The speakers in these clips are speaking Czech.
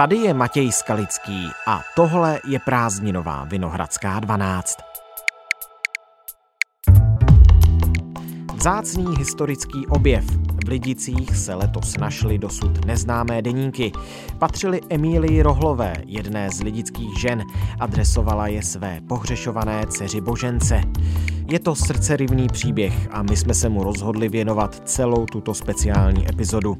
Tady je Matěj Skalický a tohle je prázdninová Vinohradská 12. Vzácný historický objev. V Lidicích se letos našly dosud neznámé deníky. Patřily Emílii Rohlové, jedné z lidických žen. Adresovala je své pohřešované dceři Božence. Je to srdcerivný příběh a my jsme se mu rozhodli věnovat celou tuto speciální epizodu.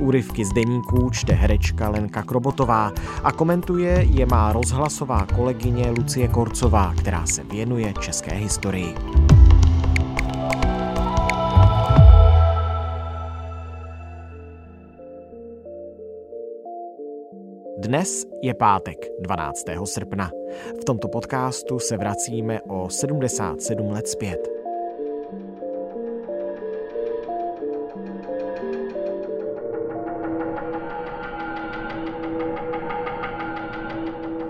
Úryvky z deníků čte herečka Lenka Krobotová a komentuje je má rozhlasová kolegyně Lucie Korcová, která se věnuje české historii. Dnes je pátek 12. srpna. V tomto podcastu se vracíme o 77 let zpět.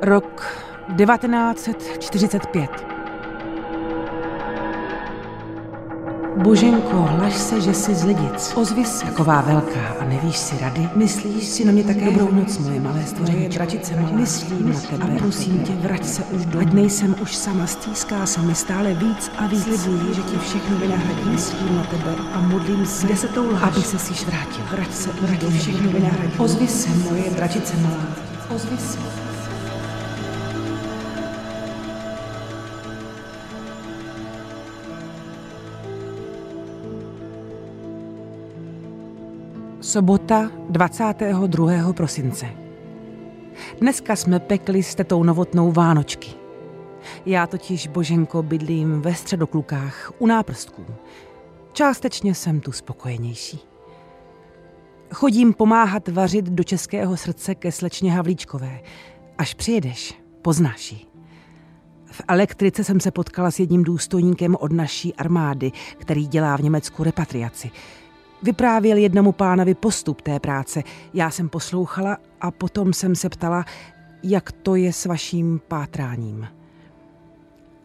Rok 1945. Boženko, laž se, že jsi z lidic. Ozvi se. Taková velká a nevíš si rady. Myslíš si na mě také dobrou noc, moje malé stvoření. Dračice malá. Myslím na tebe. A prosím tě, vrať se už do. Ať nejsem už sama, stýská se mi stále víc a víc. Slibuji, že ti všechno vynahradím. Myslím na tebe a modlím se, Kde se tou aby se si vrátil. Vrať se, vrať všechno vynahradím. Ozvi se, moje dračice malá. Ozvi se. Sobota 22. prosince. Dneska jsme pekli s tetou novotnou Vánočky. Já totiž, Boženko, bydlím ve středoklukách u náprstků. Částečně jsem tu spokojenější. Chodím pomáhat vařit do českého srdce ke slečně Havlíčkové. Až přijedeš, poznáš ji. V elektrice jsem se potkala s jedním důstojníkem od naší armády, který dělá v Německu repatriaci – Vyprávěl jednomu pánovi postup té práce. Já jsem poslouchala a potom jsem se ptala, jak to je s vaším pátráním.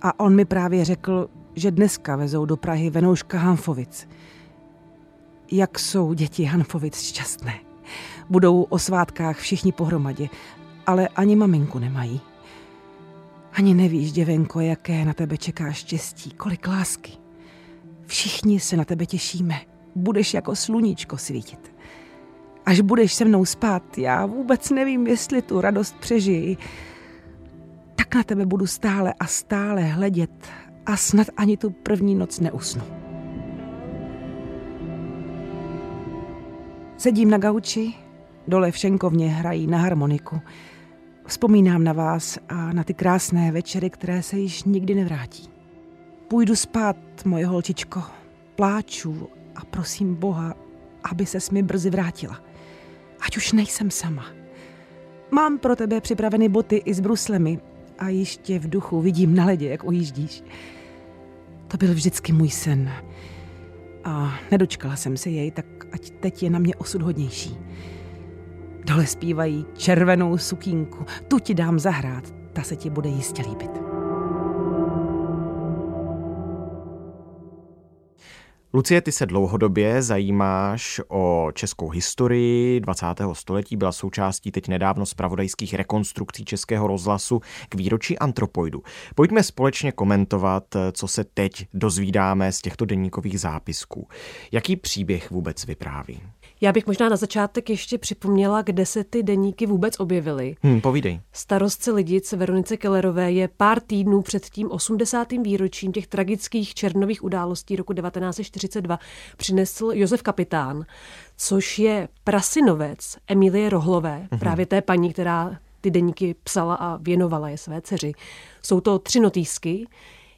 A on mi právě řekl, že dneska vezou do Prahy Venouška Hanfovic. Jak jsou děti Hanfovic šťastné. Budou o svátkách všichni pohromadě, ale ani maminku nemají. Ani nevíš, děvenko, jaké na tebe čeká štěstí, kolik lásky. Všichni se na tebe těšíme budeš jako sluníčko svítit. Až budeš se mnou spát, já vůbec nevím, jestli tu radost přežiji. Tak na tebe budu stále a stále hledět a snad ani tu první noc neusnu. Sedím na gauči, dole v šenkovně hrají na harmoniku. Vzpomínám na vás a na ty krásné večery, které se již nikdy nevrátí. Půjdu spát, moje holčičko. Pláču a prosím Boha, aby se mi brzy vrátila. Ať už nejsem sama. Mám pro tebe připraveny boty i s bruslemi a ještě v duchu vidím na ledě, jak ujíždíš. To byl vždycky můj sen. A nedočkala jsem se jej, tak ať teď je na mě osud hodnější. Dole zpívají červenou sukínku. Tu ti dám zahrát, ta se ti bude jistě líbit. Lucie, ty se dlouhodobě zajímáš o českou historii 20. století, byla součástí teď nedávno zpravodajských rekonstrukcí Českého rozhlasu k výročí antropoidu. Pojďme společně komentovat, co se teď dozvídáme z těchto denníkových zápisků. Jaký příběh vůbec vypráví? Já bych možná na začátek ještě připomněla, kde se ty deníky vůbec objevily. Hmm, povídej. Starostce Lidic Veronice Kellerové je pár týdnů před tím 80. výročím těch tragických černových událostí roku 1942 přinesl Josef Kapitán, což je prasinovec Emilie Rohlové, hmm. právě té paní, která ty deníky psala a věnovala je své dceři. Jsou to tři notýsky,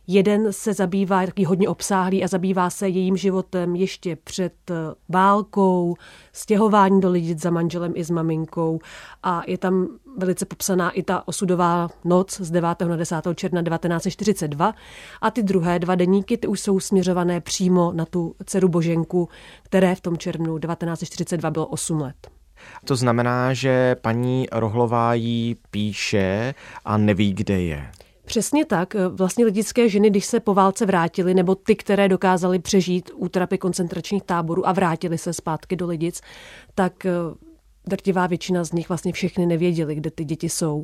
Jeden se zabývá, taky hodně obsáhlý a zabývá se jejím životem ještě před eh, válkou, stěhování do lidí za manželem i s maminkou a je tam velice popsaná i ta osudová noc z 9. na 10. června 1942 a ty druhé dva deníky ty už jsou směřované přímo na tu dceru Boženku, které v tom červnu 1942 bylo 8 let. To znamená, že paní Rohlová jí píše a neví, kde je. Přesně tak. Vlastně lidické ženy, když se po válce vrátily, nebo ty, které dokázaly přežít útrapy koncentračních táborů a vrátily se zpátky do Lidic, tak eh, drtivá většina z nich vlastně všechny nevěděli, kde ty děti jsou,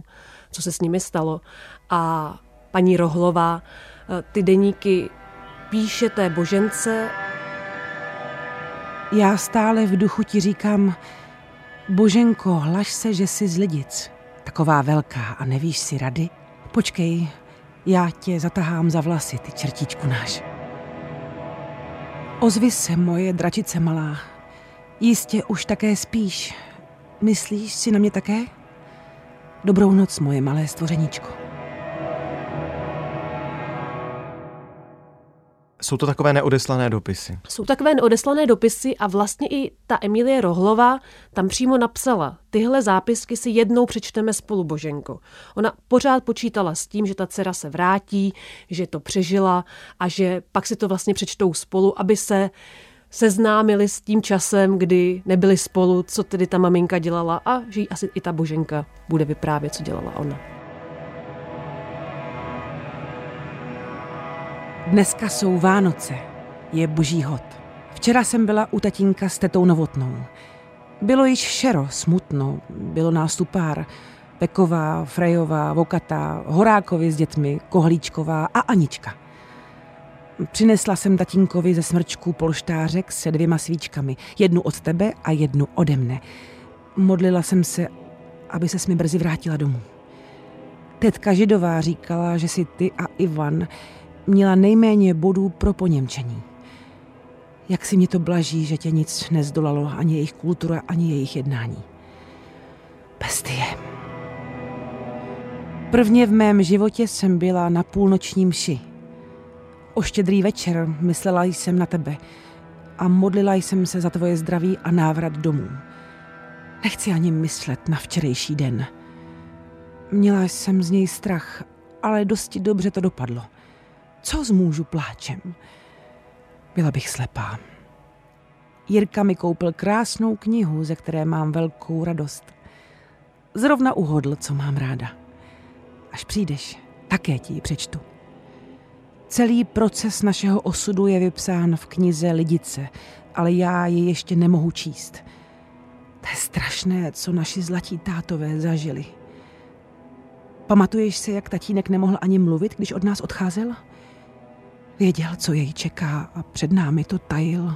co se s nimi stalo. A paní Rohlová eh, ty deníky píše té božence. Já stále v duchu ti říkám, Boženko, hlaš se, že jsi z lidic. Taková velká a nevíš si rady? Počkej, já tě zatahám za vlasy, ty čertíčku náš. Ozvi se, moje dračice malá. Jistě už také spíš. Myslíš si na mě také? Dobrou noc, moje malé stvořeníčko. Jsou to takové neodeslané dopisy. Jsou takové neodeslané dopisy a vlastně i ta Emilie Rohlová tam přímo napsala, tyhle zápisky si jednou přečteme spolu, Boženko. Ona pořád počítala s tím, že ta dcera se vrátí, že to přežila a že pak si to vlastně přečtou spolu, aby se seznámili s tím časem, kdy nebyli spolu, co tedy ta maminka dělala a že jí asi i ta Boženka bude vyprávět, co dělala ona. Dneska jsou Vánoce, je boží hod. Včera jsem byla u tatínka s tetou Novotnou. Bylo již šero, smutno, bylo nás tu pár. Peková, Frejová, Vokatá, Horákovi s dětmi, Kohlíčková a Anička. Přinesla jsem tatínkovi ze smrčku polštářek se dvěma svíčkami. Jednu od tebe a jednu ode mne. Modlila jsem se, aby se mi brzy vrátila domů. Tetka Židová říkala, že si ty a Ivan měla nejméně bodů pro poněmčení. Jak si mě to blaží, že tě nic nezdolalo, ani jejich kultura, ani jejich jednání. Bestie. Prvně v mém životě jsem byla na půlnočním mši. O štědrý večer myslela jsem na tebe a modlila jsem se za tvoje zdraví a návrat domů. Nechci ani myslet na včerejší den. Měla jsem z něj strach, ale dosti dobře to dopadlo – co zmůžu pláčem? Byla bych slepá. Jirka mi koupil krásnou knihu, ze které mám velkou radost. Zrovna uhodl, co mám ráda. Až přijdeš, také ti ji přečtu. Celý proces našeho osudu je vypsán v knize Lidice, ale já ji ještě nemohu číst. To je strašné, co naši zlatí tátové zažili. Pamatuješ se, jak tatínek nemohl ani mluvit, když od nás odcházel? Věděl, co jej čeká a před námi to tajil.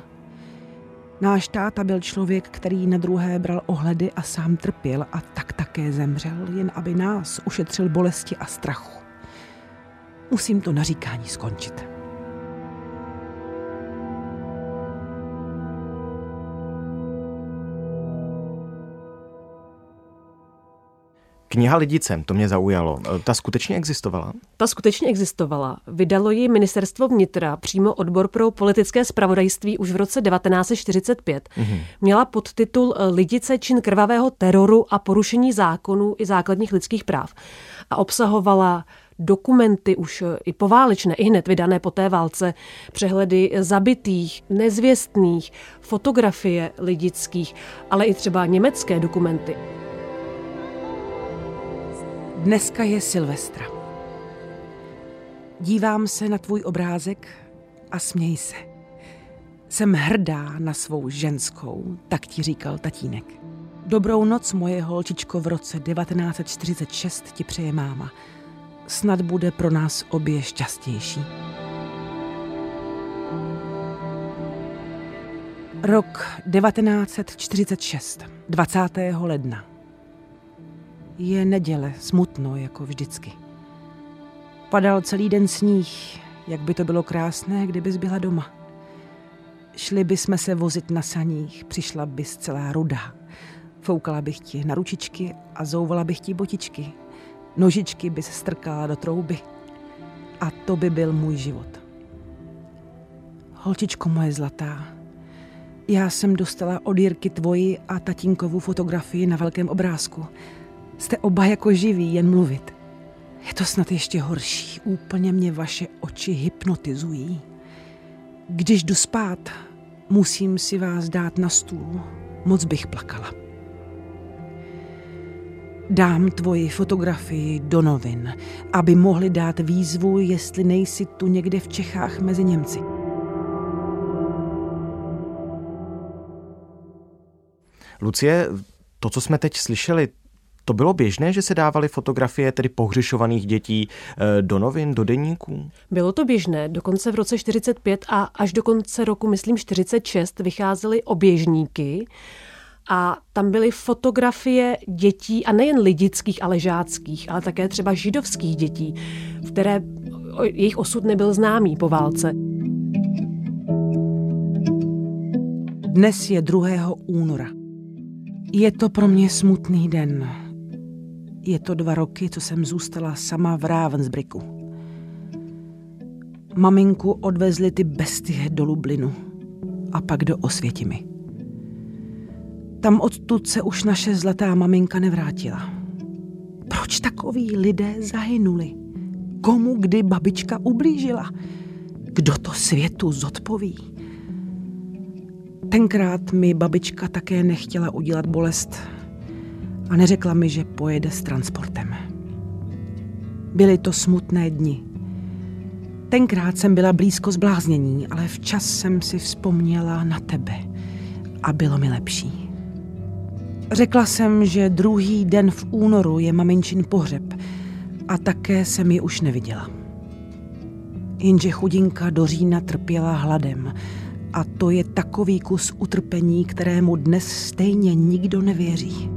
Náš táta byl člověk, který na druhé bral ohledy a sám trpěl a tak také zemřel, jen aby nás ušetřil bolesti a strachu. Musím to naříkání skončit. Kniha Lidicem, to mě zaujalo. E, ta skutečně existovala? Ta skutečně existovala. Vydalo ji ministerstvo vnitra, přímo odbor pro politické spravodajství už v roce 1945. Mm-hmm. Měla podtitul e, Lidice čin krvavého teroru a porušení zákonů i základních lidských práv. A obsahovala dokumenty už e, i poválečné, i hned vydané po té válce, přehledy zabitých, nezvěstných, fotografie lidických, ale i třeba německé dokumenty. Dneska je Silvestra. Dívám se na tvůj obrázek a směj se. Jsem hrdá na svou ženskou, tak ti říkal tatínek. Dobrou noc, moje holčičko, v roce 1946 ti přeje máma. Snad bude pro nás obě šťastnější. Rok 1946, 20. ledna. Je neděle, smutno, jako vždycky. Padal celý den sníh, jak by to bylo krásné, kdybys byla doma. Šli bychom se vozit na saních, přišla bys celá ruda. Foukala bych ti na ručičky a zouvala bych ti botičky. Nožičky bys strkala do trouby. A to by byl můj život. Holčičko moje zlatá, já jsem dostala od Jirky tvoji a tatínkovu fotografii na velkém obrázku. Jste oba jako živí, jen mluvit. Je to snad ještě horší. Úplně mě vaše oči hypnotizují. Když jdu spát, musím si vás dát na stůl. Moc bych plakala. Dám tvoji fotografii do novin, aby mohli dát výzvu, jestli nejsi tu někde v Čechách mezi Němci. Lucie, To, co jsme teď slyšeli, to bylo běžné, že se dávaly fotografie tedy pohřešovaných dětí eh, do novin, do denníků? Bylo to běžné. Dokonce v roce 45 a až do konce roku, myslím 46, vycházely oběžníky a tam byly fotografie dětí, a nejen lidických, ale žáckých, ale také třeba židovských dětí, které jejich osud nebyl známý po válce. Dnes je 2. února. Je to pro mě smutný den. Je to dva roky, co jsem zůstala sama v Ravensbricku. Maminku odvezli ty bestie do Lublinu a pak do Osvětimi. Tam odtud se už naše zlatá maminka nevrátila. Proč takoví lidé zahynuli? Komu kdy babička ublížila? Kdo to světu zodpoví? Tenkrát mi babička také nechtěla udělat bolest a neřekla mi, že pojede s transportem. Byly to smutné dni. Tenkrát jsem byla blízko zbláznění, ale včas jsem si vzpomněla na tebe a bylo mi lepší. Řekla jsem, že druhý den v únoru je maminčin pohřeb a také jsem ji už neviděla. Jenže chudinka do října trpěla hladem a to je takový kus utrpení, kterému dnes stejně nikdo nevěří.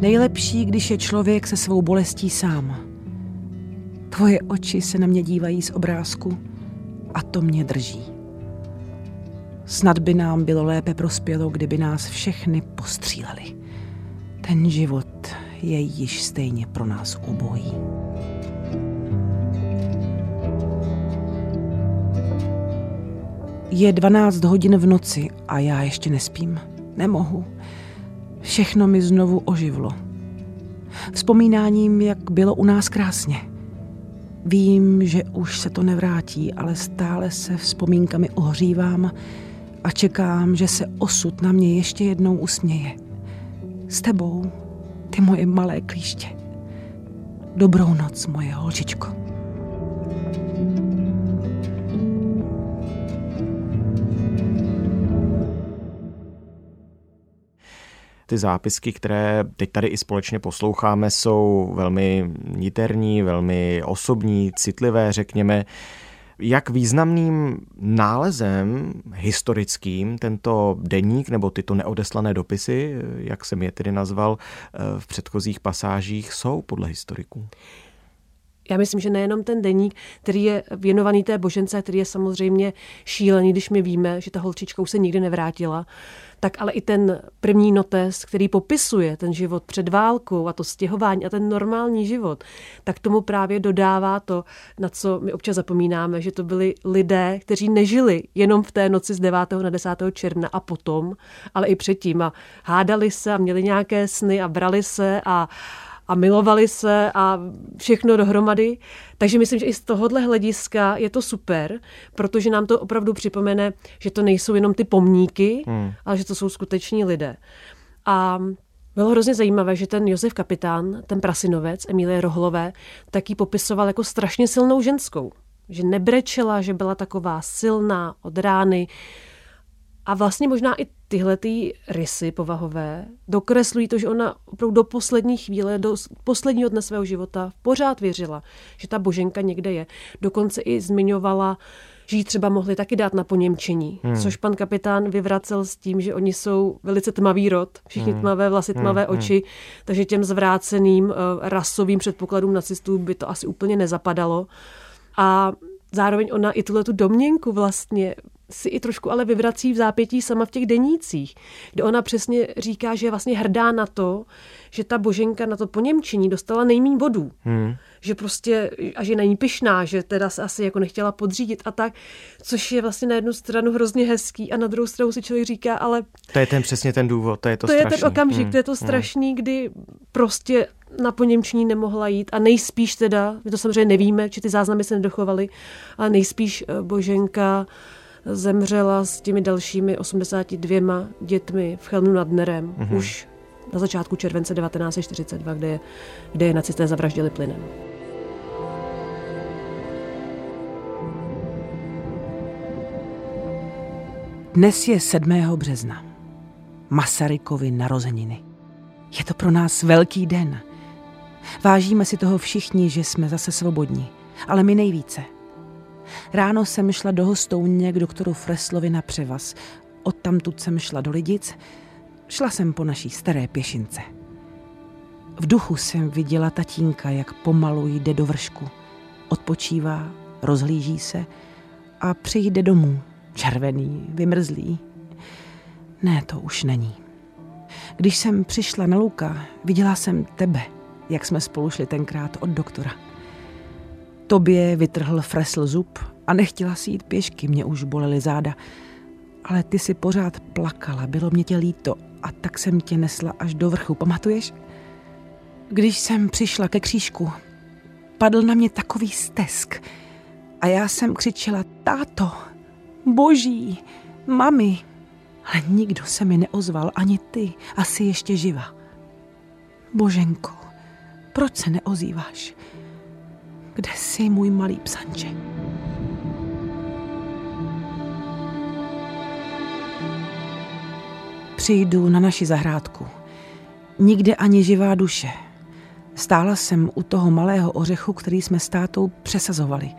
Nejlepší, když je člověk se svou bolestí sám. Tvoje oči se na mě dívají z obrázku a to mě drží. Snad by nám bylo lépe prospělo, kdyby nás všechny postříleli. Ten život je již stejně pro nás obojí. Je 12 hodin v noci a já ještě nespím. Nemohu. Všechno mi znovu oživlo. Vzpomínáním, jak bylo u nás krásně. Vím, že už se to nevrátí, ale stále se vzpomínkami ohřívám a čekám, že se osud na mě ještě jednou usměje. S tebou, ty moje malé klíště. Dobrou noc, moje holčičko. Ty zápisky, které teď tady i společně posloucháme, jsou velmi niterní, velmi osobní, citlivé, řekněme. Jak významným nálezem historickým tento deník nebo tyto neodeslané dopisy, jak jsem je tedy nazval eh, v předchozích pasážích, jsou podle historiků? Já myslím, že nejenom ten deník, který je věnovaný té božence, který je samozřejmě šílený, když my víme, že ta holčička už se nikdy nevrátila, tak ale i ten první notes, který popisuje ten život před válkou a to stěhování a ten normální život, tak tomu právě dodává to, na co my občas zapomínáme, že to byli lidé, kteří nežili jenom v té noci z 9. na 10. června a potom, ale i předtím a hádali se a měli nějaké sny a brali se a a milovali se a všechno dohromady. Takže myslím, že i z tohohle hlediska je to super, protože nám to opravdu připomene, že to nejsou jenom ty pomníky, hmm. ale že to jsou skuteční lidé. A bylo hrozně zajímavé, že ten Josef Kapitán, ten prasinovec Emílie Rohlové, taky popisoval jako strašně silnou ženskou. Že nebrečela, že byla taková silná od rány, a vlastně možná i tyhle ty rysy povahové dokreslují to, že ona opravdu do poslední chvíle, do posledního dne svého života pořád věřila, že ta boženka někde je. Dokonce i zmiňovala, že ji třeba mohli taky dát na poněmčení, hmm. což pan kapitán vyvracel s tím, že oni jsou velice tmavý rod, všichni hmm. tmavé vlasy, hmm. tmavé hmm. oči, takže těm zvráceným uh, rasovým předpokladům nacistů by to asi úplně nezapadalo. A zároveň ona i tuhle tu domněnku vlastně si i trošku ale vyvrací v zápětí sama v těch denících, kde ona přesně říká, že je vlastně hrdá na to, že ta boženka na to poněmčení dostala nejmín bodů. Hmm. Že prostě, a že není pyšná, že teda se asi jako nechtěla podřídit a tak, což je vlastně na jednu stranu hrozně hezký a na druhou stranu si člověk říká, ale... To je ten přesně ten důvod, to je to To strašný. je ten okamžik, hmm. to je to hmm. strašný, hmm. kdy prostě na poněmčení nemohla jít a nejspíš teda, my to samozřejmě nevíme, či ty záznamy se nedochovaly, ale nejspíš eh, Boženka zemřela s těmi dalšími 82 dětmi v Chelnu nad Nerem mm-hmm. už na začátku července 1942, kde je, kde je nacisté zavraždili plynem. Dnes je 7. března. Masarykovi narozeniny. Je to pro nás velký den. Vážíme si toho všichni, že jsme zase svobodní, ale my nejvíce. Ráno jsem šla do hostouně k doktoru Freslovi na převaz. Odtamtud jsem šla do Lidic. Šla jsem po naší staré pěšince. V duchu jsem viděla tatínka, jak pomalu jde do vršku. Odpočívá, rozhlíží se a přijde domů. Červený, vymrzlý. Ne, to už není. Když jsem přišla na Luka, viděla jsem tebe, jak jsme spolu šli tenkrát od doktora. Tobě vytrhl fresl zub a nechtěla si jít pěšky, mě už bolely záda. Ale ty si pořád plakala, bylo mě tě líto a tak jsem tě nesla až do vrchu, pamatuješ? Když jsem přišla ke křížku, padl na mě takový stesk a já jsem křičela, táto, boží, mami. Ale nikdo se mi neozval, ani ty, asi ještě živa. Boženko, proč se neozýváš? Kde jsi, můj malý psanče? Přijdu na naši zahrádku. Nikde ani živá duše. Stála jsem u toho malého ořechu, který jsme s tátou přesazovali.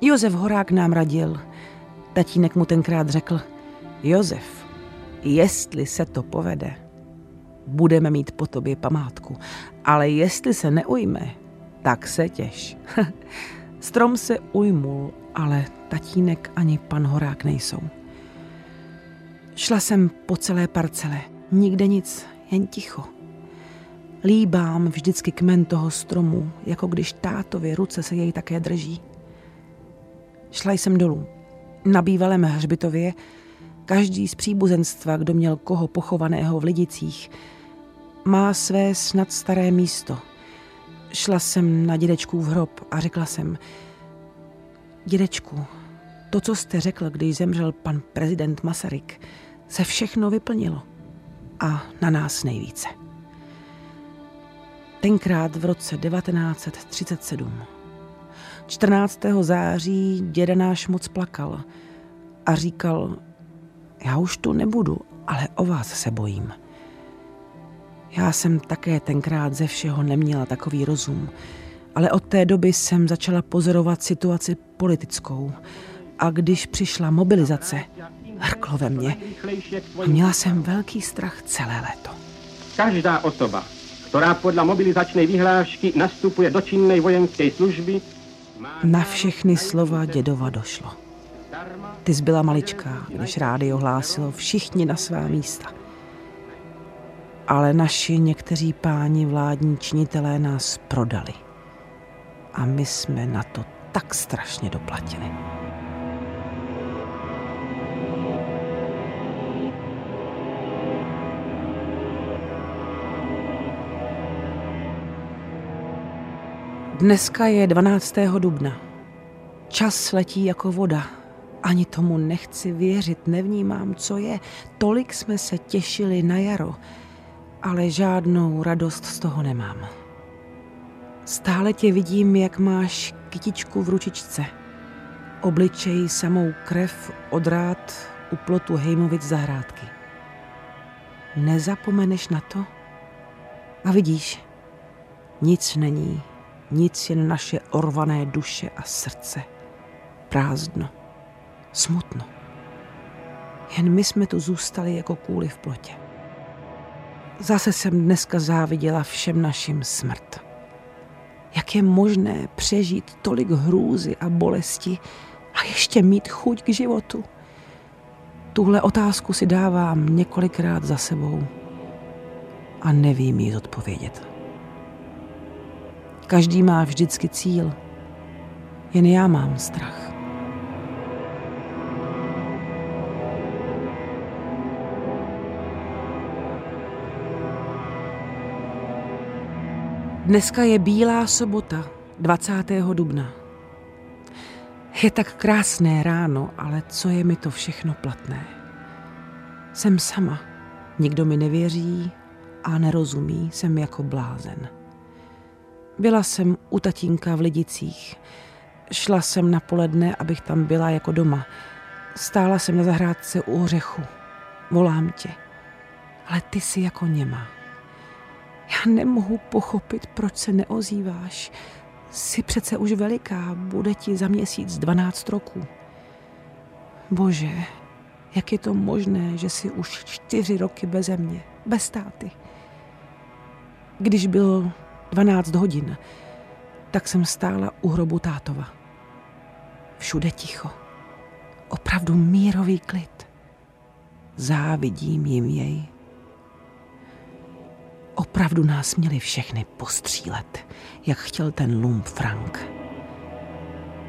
Josef Horák nám radil. Tatínek mu tenkrát řekl, Josef, jestli se to povede, budeme mít po tobě památku, ale jestli se neujme, tak se těš. Strom se ujmul, ale tatínek ani pan Horák nejsou. Šla jsem po celé parcele, nikde nic, jen ticho. Líbám vždycky kmen toho stromu, jako když tátově ruce se jej také drží. Šla jsem dolů. Na bývalém hřbitově každý z příbuzenstva, kdo měl koho pochovaného v Lidicích, má své snad staré místo. Šla jsem na dědečkův hrob a řekla jsem, dědečku, to, co jste řekl, když zemřel pan prezident Masaryk, se všechno vyplnilo. A na nás nejvíce. Tenkrát v roce 1937. 14. září děda náš moc plakal a říkal, já už tu nebudu, ale o vás se bojím. Já jsem také tenkrát ze všeho neměla takový rozum, ale od té doby jsem začala pozorovat situaci politickou. A když přišla mobilizace, hrklo ve mně. A měla jsem velký strach celé léto. Každá osoba, která podle mobilizační vyhlášky nastupuje do činné vojenské služby, na všechny slova dědova došlo. Ty zbyla maličká, když rádi ohlásilo všichni na svá místa. Ale naši někteří páni vládní činitelé nás prodali. A my jsme na to tak strašně doplatili. Dneska je 12. dubna. Čas letí jako voda. Ani tomu nechci věřit, nevnímám, co je. Tolik jsme se těšili na jaro, ale žádnou radost z toho nemám. Stále tě vidím, jak máš kytičku v ručičce. Obličej samou krev odrát u plotu Hejmovic zahrádky. Nezapomeneš na to? A vidíš, nic není, nic jen naše orvané duše a srdce. Prázdno, smutno. Jen my jsme tu zůstali jako kůly v plotě. Zase jsem dneska záviděla všem našim smrt. Jak je možné přežít tolik hrůzy a bolesti a ještě mít chuť k životu? Tuhle otázku si dávám několikrát za sebou a nevím jí odpovědět. Každý má vždycky cíl. Jen já mám strach. Dneska je Bílá sobota, 20. dubna. Je tak krásné ráno, ale co je mi to všechno platné? Jsem sama, nikdo mi nevěří a nerozumí, jsem jako blázen. Byla jsem u tatínka v Lidicích. Šla jsem na poledne, abych tam byla jako doma. Stála jsem na zahrádce u ořechu. Volám tě. Ale ty jsi jako něma. Já nemohu pochopit, proč se neozýváš. Jsi přece už veliká, bude ti za měsíc 12 roků. Bože, jak je to možné, že jsi už čtyři roky beze mě, bez táty? Když bylo 12 hodin, tak jsem stála u hrobu tátova. Všude ticho. Opravdu mírový klid. Závidím jim jej. Opravdu nás měli všechny postřílet, jak chtěl ten lump Frank.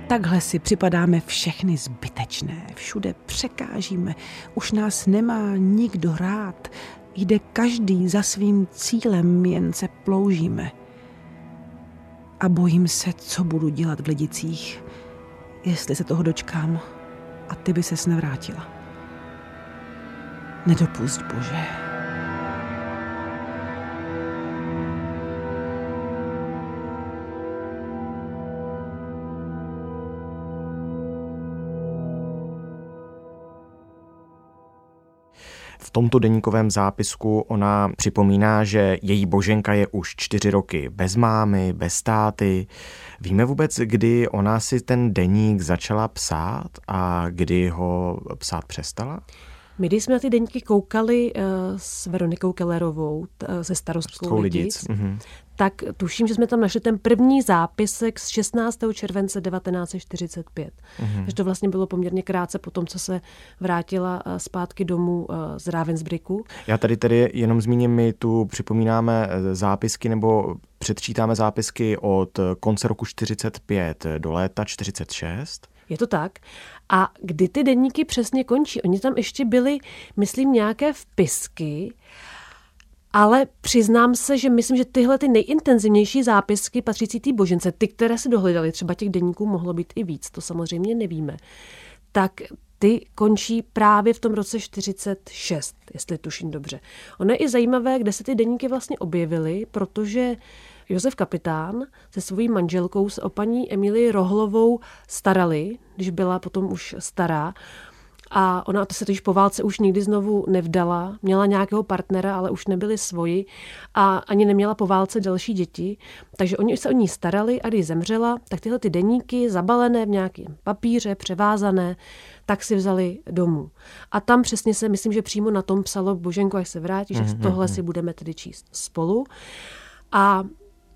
Takhle si připadáme všechny zbytečné, všude překážíme, už nás nemá nikdo rád, jde každý za svým cílem, jen se ploužíme. A bojím se, co budu dělat v Lidicích, jestli se toho dočkám a ty by ses nevrátila. Nedopust, Bože. V tomto deníkovém zápisku ona připomíná, že její boženka je už čtyři roky bez mámy, bez táty. Víme vůbec, kdy ona si ten deník začala psát a kdy ho psát přestala? My, když jsme na ty deníky koukali uh, s Veronikou Kellerovou, uh, se starostkou Lidic, mm-hmm. tak tuším, že jsme tam našli ten první zápisek z 16. července 1945. Mm-hmm. Takže to vlastně bylo poměrně krátce po tom, co se vrátila uh, zpátky domů z Ravensbricku. Já tady tedy jenom zmíním, my tu připomínáme zápisky nebo předčítáme zápisky od konce roku 45 do léta 46. Je to tak. A kdy ty denníky přesně končí? Oni tam ještě byli, myslím, nějaké vpisky, ale přiznám se, že myslím, že tyhle ty nejintenzivnější zápisky patřící té božence, ty, které se dohledali, třeba těch denníků mohlo být i víc, to samozřejmě nevíme, tak ty končí právě v tom roce 46, jestli tuším dobře. Ono je i zajímavé, kde se ty denníky vlastně objevily, protože Josef Kapitán se svojí manželkou se o paní Emilii Rohlovou starali, když byla potom už stará. A ona to se totiž po válce už nikdy znovu nevdala. Měla nějakého partnera, ale už nebyli svoji a ani neměla po válce další děti. Takže oni se o ní starali a když zemřela, tak tyhle ty deníky zabalené v nějakém papíře, převázané, tak si vzali domů. A tam přesně se, myslím, že přímo na tom psalo Boženko, až se vrátí, že mm-hmm. tohle si budeme tedy číst spolu. A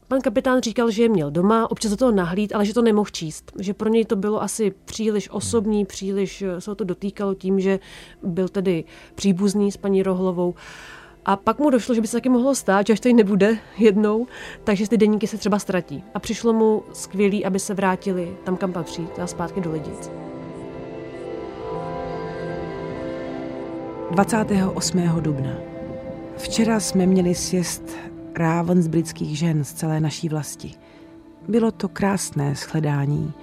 Pan kapitán říkal, že je měl doma, občas do toho nahlíd, ale že to nemohl číst. Že pro něj to bylo asi příliš osobní, příliš eh, se to dotýkalo tím, že byl tedy příbuzný s paní Rohlovou. A pak mu došlo, že by se taky mohlo stát, že až tady nebude jednou, takže ty deníky se třeba ztratí. A přišlo mu skvělý, aby se vrátili tam, kam patří, teda zpátky do Lidic. 28. dubna. Včera jsme měli sjezd ráven z britských žen z celé naší vlasti. Bylo to krásné shledání.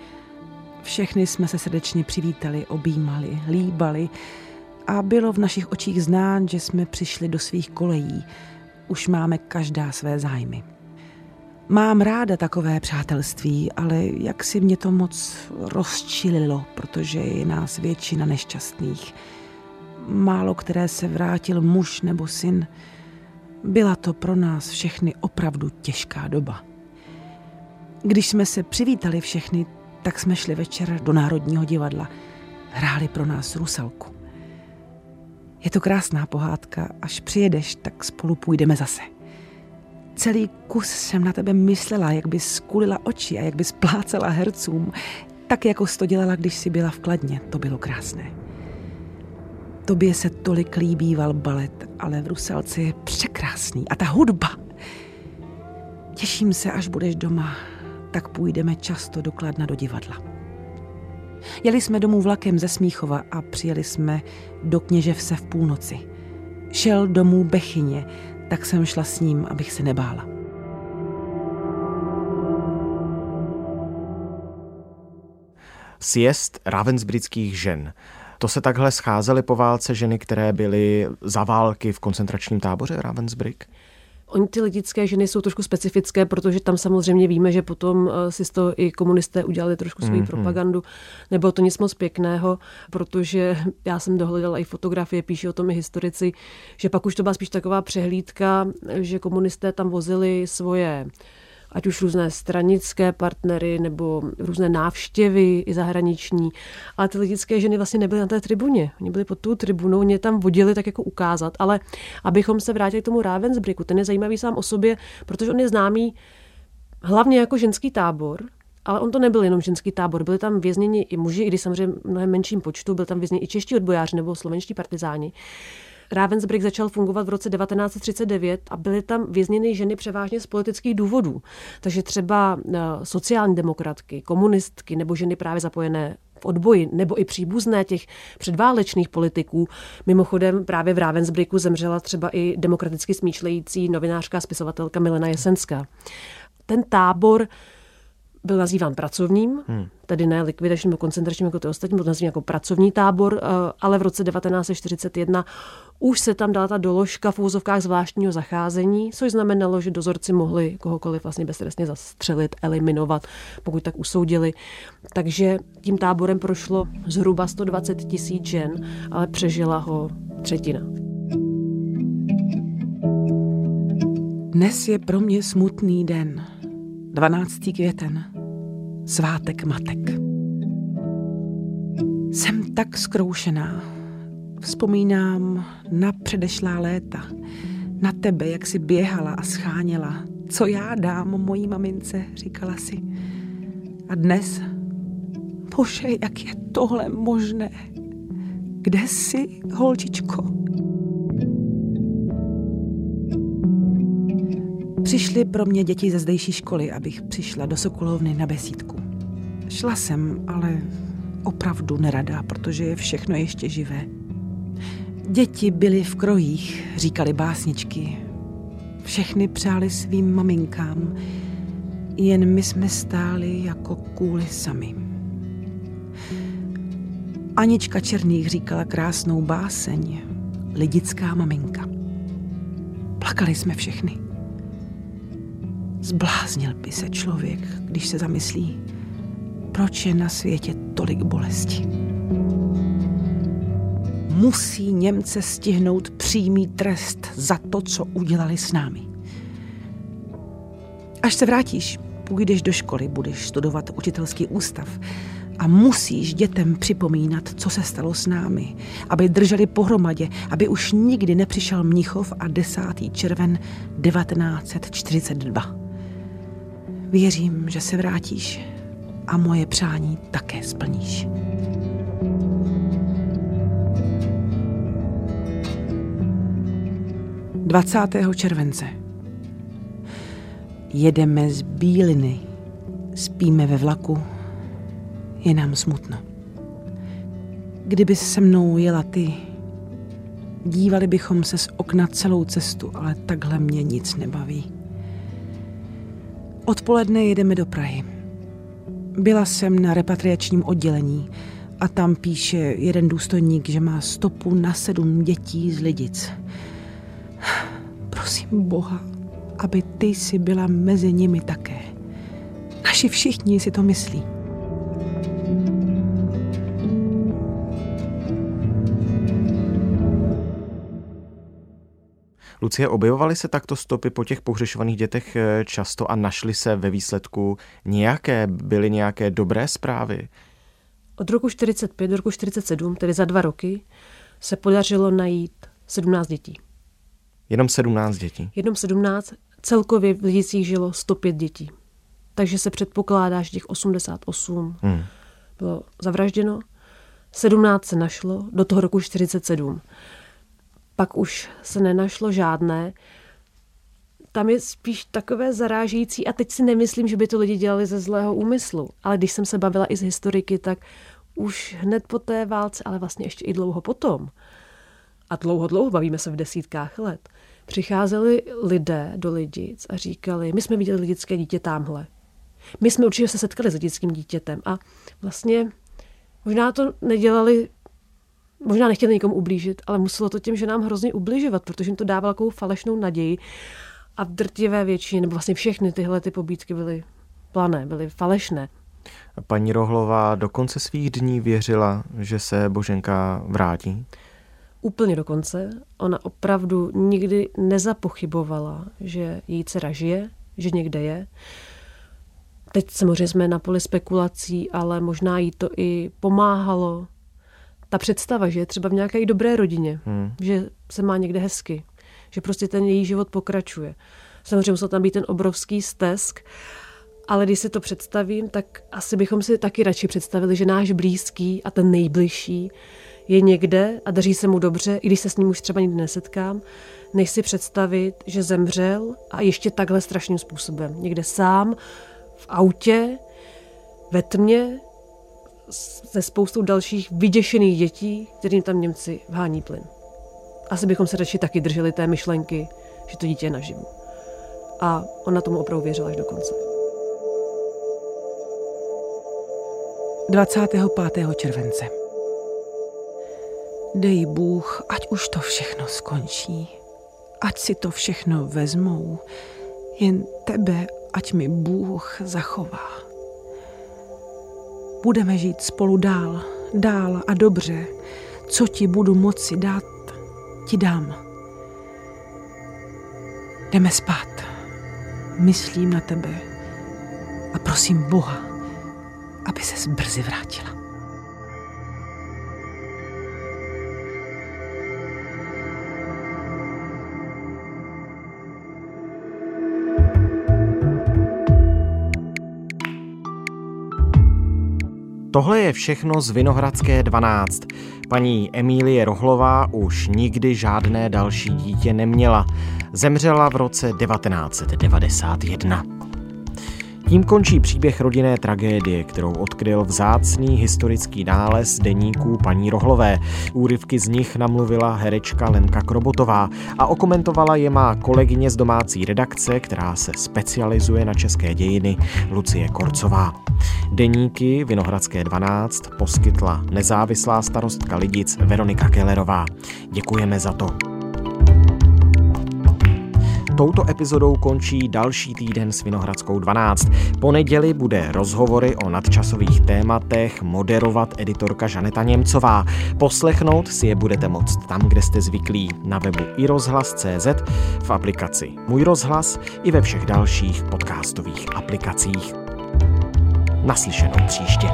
Všechny jsme se srdečně přivítali, objímali, líbali a bylo v našich očích znát, že jsme přišli do svých kolejí. Už máme každá své zájmy. Mám ráda takové přátelství, ale jak si mě to moc rozčililo, protože je nás většina nešťastných. Málo které se vrátil muž nebo syn, byla to pro nás všechny opravdu těžká doba. Když jsme se přivítali všechny, tak jsme šli večer do Národního divadla. Hráli pro nás Rusalku. Je to krásná pohádka, až přijedeš, tak spolu půjdeme zase. Celý kus jsem na tebe myslela, jak bys skulila oči a jak bys plácela hercům, tak jako jsi to dělala, když jsi byla v Kladně. To bylo krásné. Tobě se tolik líbíval balet, ale v Ruselci je překrásný. A ta hudba. Těším se, až budeš doma, tak půjdeme často do Kladna do divadla. Jeli jsme domů vlakem ze Smíchova a přijeli jsme do Kněževse v půlnoci. Šel domů Bechyně, tak jsem šla s ním, abych se nebála. Sjezd ravensbrických žen. To se takhle scházely po válce ženy, které byly za války v koncentračním táboře Ravensbrück? Oni ty lidické ženy jsou trošku specifické, protože tam samozřejmě víme, že potom eh, si z toho i komunisté udělali trošku svoji mm-hmm. propagandu. Nebylo to nic moc pěkného, protože já jsem dohledala i fotografie, píše o tom i historici, že pak už to byla spíš taková přehlídka, že komunisté tam vozili svoje ať už různé stranické partnery nebo různé návštěvy i zahraniční. Ale ty lidické ženy vlastně nebyly na té tribuně. Oni byli pod tou tribunou, mě tam vodili tak jako ukázat. Ale abychom se vrátili k tomu Ravensbricku, ten je zajímavý sám o sobě, protože on je známý hlavně jako ženský tábor, ale on to nebyl jenom ženský tábor, byli tam vězněni i muži, i když samozřejmě v mnohem menším počtu, byl tam vězněni i čeští odbojáři nebo slovenští partizáni. Ravensbrück začal fungovat v roce 1939 a byly tam vězněny ženy převážně z politických důvodů. Takže třeba eh, sociální demokratky, komunistky nebo ženy právě zapojené v odboji, nebo i příbuzné těch předválečných politiků. Mimochodem právě v Ravensbrücku zemřela třeba i demokraticky smýšlející novinářka a spisovatelka Milena Jesenská. Ten tábor byl nazýván pracovním, hmm. tedy ne likvidačním nebo koncentračním jako ty ostatní, byl nazýván jako pracovní tábor, eh, ale v roce 1941 už se tam dala ta doložka v úzovkách zvláštního zacházení, což znamenalo, že dozorci mohli kohokoliv vlastně beztrestně zastřelit, eliminovat, pokud tak usoudili. Takže tím táborem prošlo zhruba 120 tisíc žen, ale přežila ho třetina. Dnes je pro mě smutný den. 12. květen. Svátek matek. Jsem tak zkroušená. Vzpomínám na předešlá léta. Na tebe, jak jsi běhala a scháněla. Co já dám mojí mamince, říkala si. A dnes, bože, jak je tohle možné? Kde jsi, holčičko? Přišly pro mě děti ze zdejší školy, abych přišla do Sokolovny na besídku. Šla jsem, ale opravdu neradá, protože je všechno ještě živé. Děti byly v krojích, říkali básničky. Všechny přáli svým maminkám, jen my jsme stáli jako kůly sami. Anička Černých říkala krásnou báseň, lidická maminka. Plakali jsme všechny. Zbláznil by se člověk, když se zamyslí, proč je na světě tolik bolesti. Musí Němce stihnout přímý trest za to, co udělali s námi. Až se vrátíš, půjdeš do školy, budeš studovat učitelský ústav a musíš dětem připomínat, co se stalo s námi, aby drželi pohromadě, aby už nikdy nepřišel Mnichov a 10. červen 1942. Věřím, že se vrátíš a moje přání také splníš. Dvacátého července. Jedeme z Bíliny, spíme ve vlaku, je nám smutno. Kdyby se mnou jela ty, dívali bychom se z okna celou cestu, ale takhle mě nic nebaví. Odpoledne jedeme do Prahy. Byla jsem na repatriačním oddělení a tam píše jeden důstojník, že má stopu na sedm dětí z Lidic. Prosím Boha, aby ty si byla mezi nimi také. Naši všichni si to myslí. Lucie, objevovaly se takto stopy po těch pohřešovaných dětech eh, často a našly se ve výsledku nějaké, byly nějaké dobré zprávy? Od roku 45 do roku 47, tedy za dva roky, se podařilo najít 17 dětí. Jenom 17 dětí? Jenom 17. Celkově v Lidicích žilo 105 dětí. Takže se předpokládá, že těch 88 hmm. bylo zavražděno. 17 se našlo do toho roku 47 pak už se nenašlo žádné. Tam je spíš takové zarážející a teď si nemyslím, že by to lidi dělali ze zlého úmyslu. Ale když jsem se bavila i s historiky, tak už hned po té válce, ale vlastně ještě i dlouho potom, a dlouho, dlouho, bavíme se v desítkách let, přicházeli lidé do lidic a říkali, my jsme viděli lidické dítě tamhle. My jsme určitě se setkali s lidickým dítětem a vlastně možná to nedělali možná nechtěli nikomu ublížit, ale muselo to těm ženám hrozně ubližovat, protože jim to dávalo takovou falešnou naději. A v drtivé většině, nebo vlastně všechny tyhle ty pobídky byly plané, byly falešné. Paní Rohlová do konce svých dní věřila, že se Boženka vrátí? Úplně do konce. Ona opravdu nikdy nezapochybovala, že její dcera žije, že někde je. Teď samozřejmě jsme na poli spekulací, ale možná jí to i pomáhalo. Ta představa, že je třeba v nějaké dobré rodině, hmm. že se má někde hezky, že prostě ten její život pokračuje. Samozřejmě musel tam být ten obrovský stesk, ale když si to představím, tak asi bychom si taky radši představili, že náš blízký a ten nejbližší je někde a daří se mu dobře, i když se s ním už třeba nikdy nesetkám, než si představit, že zemřel a ještě takhle strašným způsobem. Někde sám, v autě, ve tmě, se spoustou dalších vyděšených dětí, kterým tam Němci vhání plyn. Asi bychom se radši taky drželi té myšlenky, že to dítě je naživu. A ona tomu opravdu věřila až do konce. 25. července. Dej Bůh, ať už to všechno skončí. Ať si to všechno vezmou. Jen tebe, ať mi Bůh zachová. Budeme žít spolu dál, dál a dobře. Co ti budu moci dát, ti dám. Jdeme spát. Myslím na tebe a prosím Boha, aby se brzy vrátila. Tohle je všechno z Vinohradské 12. Paní Emílie Rohlová už nikdy žádné další dítě neměla. Zemřela v roce 1991. Tím končí příběh rodinné tragédie, kterou odkryl vzácný historický nález deníků paní Rohlové. Úryvky z nich namluvila herečka Lenka Krobotová a okomentovala je má kolegyně z domácí redakce, která se specializuje na české dějiny, Lucie Korcová. Deníky Vinohradské 12 poskytla nezávislá starostka Lidic Veronika Kellerová. Děkujeme za to. Touto epizodou končí další týden s Vinohradskou 12. Po neděli bude rozhovory o nadčasových tématech moderovat editorka Žaneta Němcová. Poslechnout si je budete moct tam, kde jste zvyklí, na webu iRozhlas.cz, v aplikaci Můj rozhlas i ve všech dalších podcastových aplikacích. Naslyšenou příště.